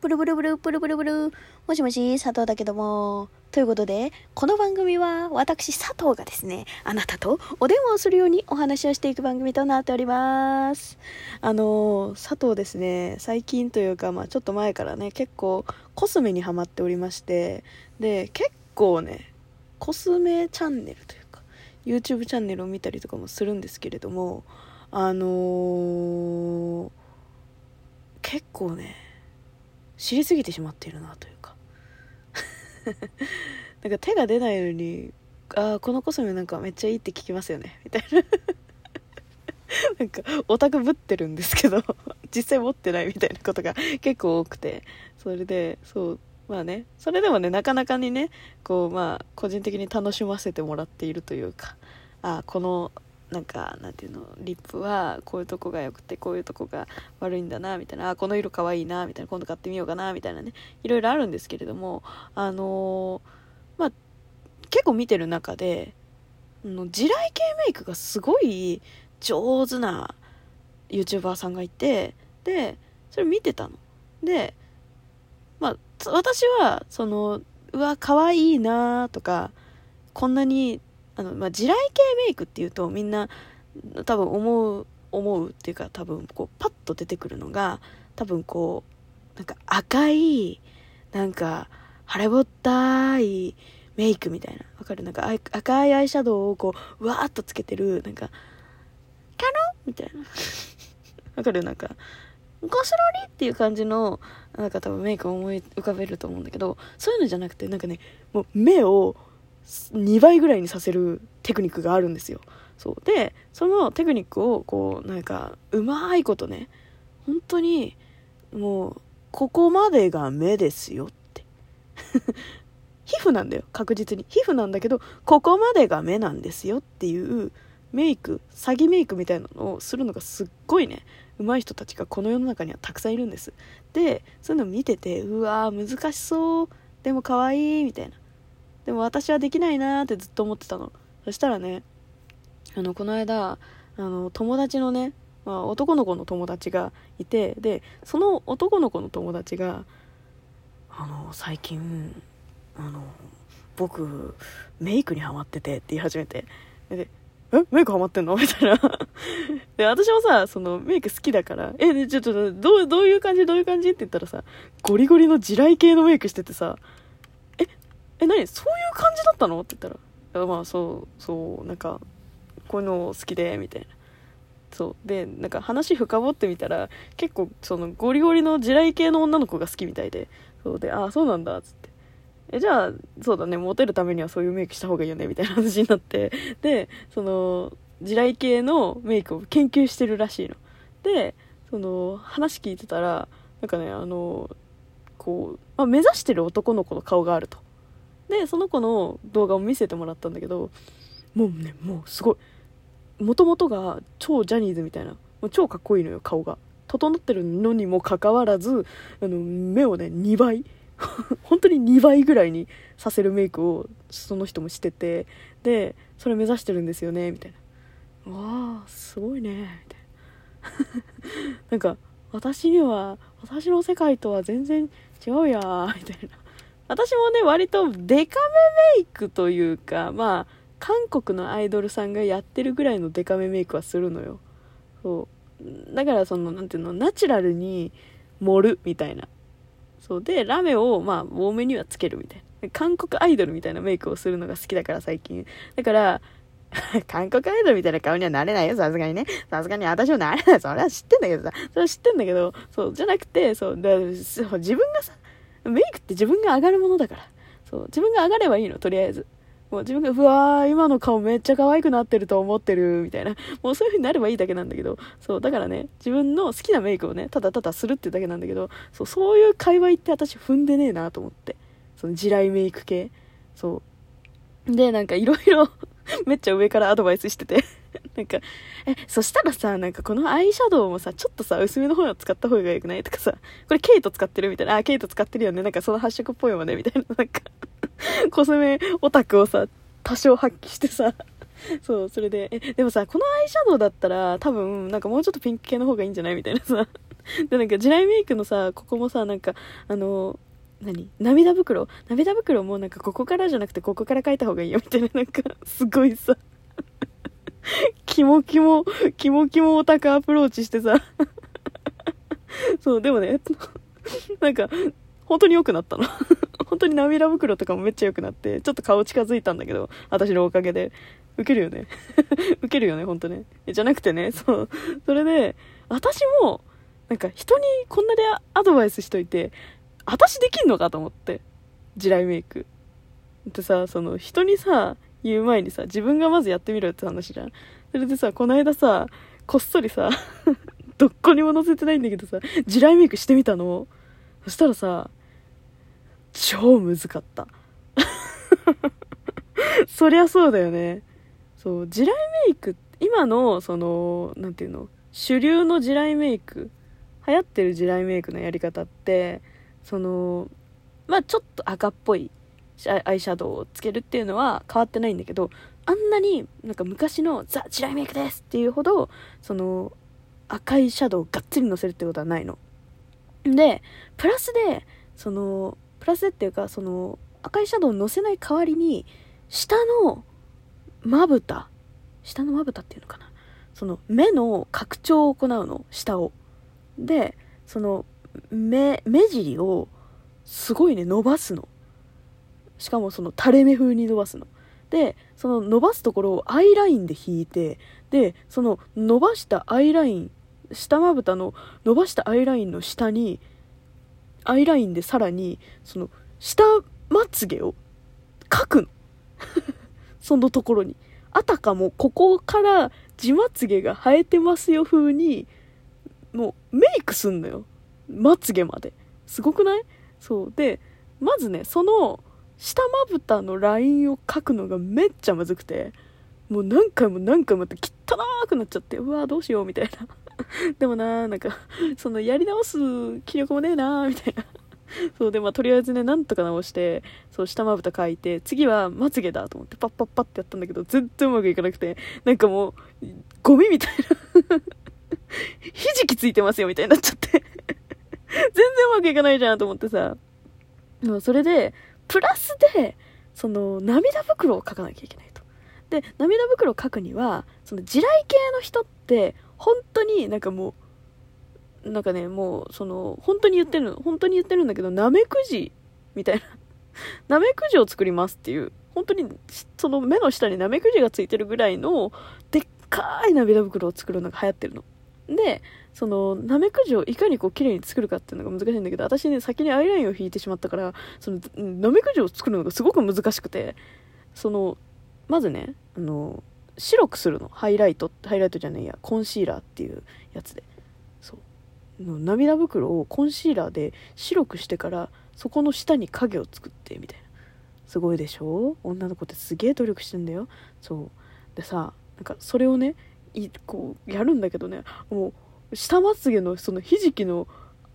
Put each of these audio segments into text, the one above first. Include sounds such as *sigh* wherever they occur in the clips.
ブルブルブル、ブルブルブル。もしもし、佐藤だけども。ということで、この番組は私佐藤がですね、あなたとお電話をするようにお話をしていく番組となっております。あの、佐藤ですね、最近というか、まあちょっと前からね、結構コスメにハマっておりまして、で、結構ね、コスメチャンネルというか、YouTube チャンネルを見たりとかもするんですけれども、あのー、結構ね、知りすぎてしまっているなというか。*laughs* なんか手が出ないのにああこのコスメなんかめっちゃいいって聞きますよね。みたいな。*laughs* なんかオタクぶってるんですけど実際持ってないみたいなことが結構多くて。それでそうまあね。それでもねなかなかにねこうまあ個人的に楽しませてもらっているというか。あこのなんかなんていうのリップはこういうとこが良くてこういうとこが悪いんだなみたいなあこの色かわいいなみたいな今度買ってみようかなみたいなねいろいろあるんですけれどもあのー、まあ結構見てる中での地雷系メイクがすごい上手な YouTuber さんがいてでそれ見てたの。でまあ私はそのうわ可愛いなとかこんなにあの、まあ、地雷系メイクっていうとみんな多分思う思うっていうか多分こうパッと出てくるのが多分こうなんか赤いなんか晴れぼったいメイクみたいな。わかる？なんか赤いアイシャドウをこうわーっとつけてるなんかキャロみたいな。*laughs* わかる？なんかゴスロリっていう感じのなんか多分メイクを思い浮かべると思うんだけどそういうのじゃなくてなんかねもう目を2倍ぐらいにさせるテクニックがあるんですよ。そう。でそのテクニックをこうなんかうまいことね本当にもうここまでが目ですよって。*laughs* 皮膚なんだよ確実に。皮膚なんだけどここまでが目なんですよっていうメイク詐欺メイクみたいなのをするのがすっごいね上手い人たちがこの世の中にはたくさんいるんです。でそういうの見ててうわー難しそう。でも可愛いみたいな。でも私はできないなーってずっと思ってたの。そしたらねあのこの間あの友達のね、まあ、男の子の友達がいてでその男の子の友達があの最近あの僕メイクにハマっててって言い始めて。でえメイクハマってんの？*laughs* みたいな。で私もさそのメイク好きだからえちょっとどうどういう感じ？どういう感じ？って言ったらさゴリゴリの地雷系のメイクしててさえ何？そういう感じだったの？って言ったらまあそうそうなんかこういうの好きでみたいな。そう。でなんか話深掘ってみたら結構そのゴリゴリの地雷系の女の子が好きみたいで。そうでああそうなんだっつって。えじゃあそうだねモテるためにはそういうメイクした方がいいよねみたいな話になって。でその地雷系のメイクを研究してるらしいの。でその話聞いてたらなんかねあのこう、まあ、目指してる男の子の顔があると。でその子の動画を見せてもらったんだけどもうねもうすごいもともとが超ジャニーズみたいなもう超かっこいいのよ顔が。整ってるのにもかかわらずあの目をね2倍 *laughs* 本当に2倍ぐらいにさせるメイクをその人もしててでそれ目指してるんですよねみたいな。わあすごいねみたいな。*laughs* なんか私には私の世界とは全然違うやみたいな。私もね、割とデカめメイクというか、まあ、韓国のアイドルさんがやってるぐらいのデカめメイクはするのよ。そう。だからその、なんていうの、ナチュラルに盛るみたいな。そうで、ラメを、まあ、多めにはつけるみたいな。韓国アイドルみたいなメイクをするのが好きだから最近。だから、*laughs* 韓国アイドルみたいな顔にはなれないよ、さすがにね。さすがに私もなれない。それは知ってんだけどさ。それは知ってんだけど、そう、じゃなくて、そう、だ自分がさ、メイクって自分が上がるものだから。そう。自分が上がればいいの、とりあえず。もう自分が、うわー、今の顔めっちゃ可愛くなってると思ってる、みたいな。もうそういう風になればいいだけなんだけど、そう、だからね、自分の好きなメイクをね、ただただするってだけなんだけど、そう、そういう界隈って私踏んでねえなと思って。その地雷メイク系。そう。で、なんかいろいろ *laughs* めっちゃ上からアドバイスしてて *laughs* なんか、え、そしたらさ、なんかこのアイシャドウもさ、ちょっとさ、薄めの方を使った方がよくない？とかさ、これケイト使ってるみたいな、あ、ケイト使ってるよね、なんかその発色っぽいもんね、みたいな、なんかコスメオタクをさ、多少発揮してさ、そう、それで、え、でもさ、このアイシャドウだったら、多分、なんかもうちょっとピンク系の方がいいんじゃない？みたいなさ、でなんか地雷メイクのさここもさなんかあの何？涙袋？涙袋もなんかここからじゃなくてここから書いた方がいいよみたいな。なんかすごいさ。*laughs* キモキモキモキモオタクアプローチしてさ。*laughs* そうでもね *laughs* なんか本当に良くなったの。本当に涙袋とかもめっちゃ良くなってちょっと顔近づいたんだけど私のおかげで。ウケるよね。ウケるよね本当ね。じゃなくてねそう。それで私もなんか人にこんなでアドバイスしといて私できんのかと思って。地雷メイク。ってさその人にさ言う前にさ自分がまずやってみろって話じゃん。それでさこの間さこっそりさ *laughs* どっこにも載せてないんだけどさ地雷メイクしてみたの。そしたらさ超むずかった。*laughs* そりゃそうだよね。そう地雷メイク今のその何ていうの主流の地雷メイク流行ってる地雷メイクのやり方ってそのまあちょっと赤っぽいアイシャドウをつけるっていうのは変わってないんだけどあんなになんか昔のザ・地雷メイクですっていうほどその赤いシャドウをがっつりのせるってことはないの。でプラスでそのプラスでっていうかその赤いシャドウをのせない代わりに下のまぶた下のまぶたっていうのかな。その目の拡張を行うの下を。でその目目尻をすごいね伸ばすの。しかもその垂れ目風に伸ばすの。でその伸ばすところをアイラインで引いてでその伸ばしたアイライン下まぶたの伸ばしたアイラインの下にアイラインでさらにその下まつげを描くの。*laughs* そのところに。あたかもここから地まつげが生えてますよ風にもうメイクすんのよ。まつげまで。すごくない？そう。でまずねその下まぶたのラインを描くのがめっちゃむずくてもう何回も何回もって汚くなっちゃってうわどうしようみたいな。*laughs* でもなーなんかそのやり直す気力もねえなーみたいな。*laughs* そうでまあとりあえずねなんとか直してそう下まぶた描いて次はまつげだと思ってパッパッパってやったんだけど全然うまくいかなくてなんかもうゴミみたいな。*laughs* ひじきついてますよみたいになっちゃって。全然うまくいかないじゃんと思ってさ。でもそれでプラスでその涙袋を描かなきゃいけないと。で涙袋を描くにはその地雷系の人って本当になんかもうなんかねもうその本当に言ってるの本当に言ってるんだけどナメクジみたいな。*laughs* ナメクジを作りますっていう本当にその目の下にナメクジがついてるぐらいのでっかい涙袋を作るのが流行ってるの。でそのナメクジをいかにこう綺麗に作るかっていうのが難しいんだけど私ね先にアイラインを引いてしまったからそのナメクジを作るのがすごく難しくてそのまずねあの白くするの。ハイライトハイライトじゃないやコンシーラーっていうやつで。そう。涙袋をコンシーラーで白くしてからそこの下に影を作ってみたいな。すごいでしょ？女の子ってすげえ努力してんだよ。そう。でさなんかそれをねいこうやるんだけどね。もう下まつげのそのひじきの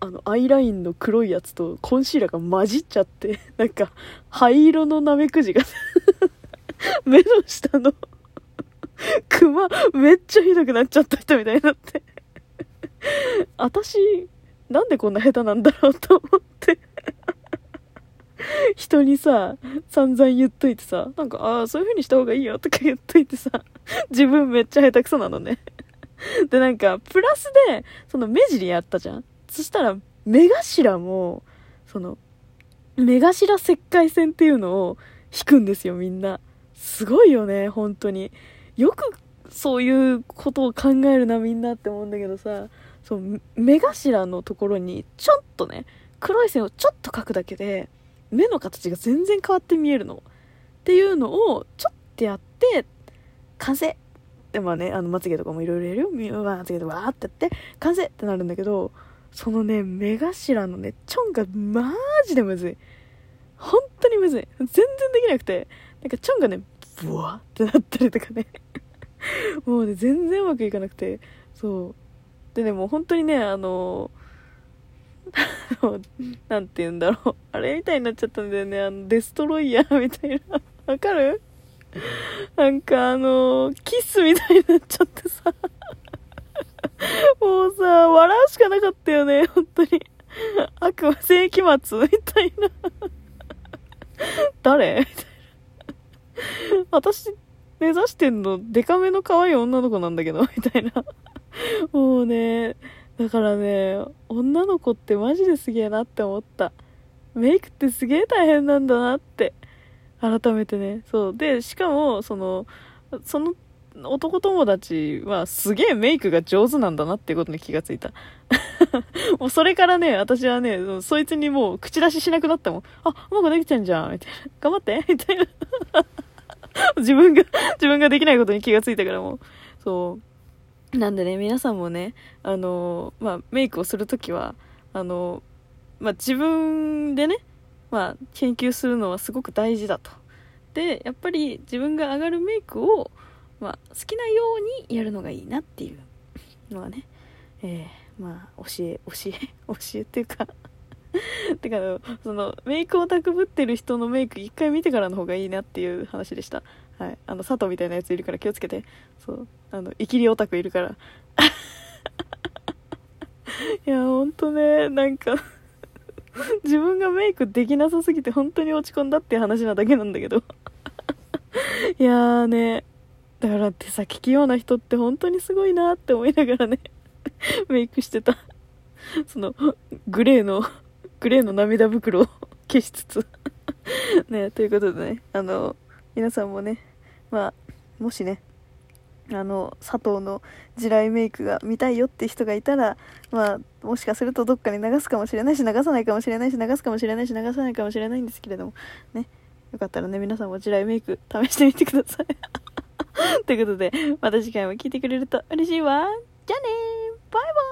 あのアイラインの黒いやつとコンシーラーが混じっちゃって *laughs* なんか灰色のナメクジが *laughs* 目の下のクマめっちゃひどくなっちゃった人みたいになって。私なんでこんな下手なんだろうと思って。人にさ散々言っといてさなんかああそういう風にした方がいいよとか言っといてさ。*laughs* 自分めっちゃ下手くそなのね。*laughs* でなんかプラスでその目尻やったじゃん。そしたら目頭もその目頭切開線っていうのを引くんですよみんな。すごいよね本当に。よくそういうことを考えるなみんなって思うんだけどさ。そう目頭のところにちょっとね黒い線をちょっと描くだけで目の形が全然変わって見えるの。っていうのをちょっとやって完成。でまあねあのまつげとかもいろいろやるよ。まつげでわーってやって完成ってなるんだけどそのね目頭のねチョンがマジでむずい。本当にむずい。全然できなくて。なんかチョンがねブワーってなったりとかね。*laughs* もうね全然うまくいかなくて。そう。でねもう本当にねあの *laughs* なんて言うんだろう。あれみたいになっちゃったんだよね。あのデストロイヤーみたいな。わかる？*laughs* なんかあのキスみたいになっちゃってさ *laughs* もうさ、笑うしかなかったよね、本当に。*laughs* 悪魔世紀末みたいな。誰？みたいな。私、目指してんの、デカめの可愛い女の子なんだけど、みたいな。もうね、だからね、女の子ってマジですげえなって思った。メイクってすげえ大変なんだなって。改めてね。そう。で、しかも、その、その男友達はすげえメイクが上手なんだなってことに気がついた。*laughs* もうそれからね、私はね、そいつにもう口出ししなくなったもん。あ、うまくできちゃんじゃん、みたいな。頑張ってみたいな。自分が、自分ができないことに気がついたからもう。そう。なんでね、皆さんもね、あの、まあ、メイクをするときは、あの、まあ、自分でね、まあ、研究するのはすごく大事だと。で、やっぱり自分が上がるメイクを、まあ、好きなようにやるのがいいなっていうのはね、えー、まあ、教え、*laughs* 教え、教えっていうか *laughs* てか、その、メイクオタクぶってる人のメイク一回見てからの方がいいなっていう話でした。はい。あの、佐藤みたいなやついるから気をつけて。そう。あの、イキリオタクいるから。*laughs* いや、ほんとね、なんか *laughs* 自分がメイクできなさすぎて本当に落ち込んだって話なだけなんだけど。*laughs* いやーね、だから手先器用な人って本当にすごいなって思いながらね。*laughs* メイクしてた。その、グレーの、グレーの涙袋を消しつつ。ね、ということでね、あの、皆さんもね、まあ、もしね、あの、佐藤の地雷メイクが見たいよって人がいたら、まあ、もしかするとどっかに流すかもしれないし、流さないかもしれないし、流すかもしれないし、流さないかもしれないんですけれども、ね、よかったらね、皆さんも地雷メイク試してみてください。ということで、また次回も聞いてくれると嬉しいわ。じゃあねバイバイ。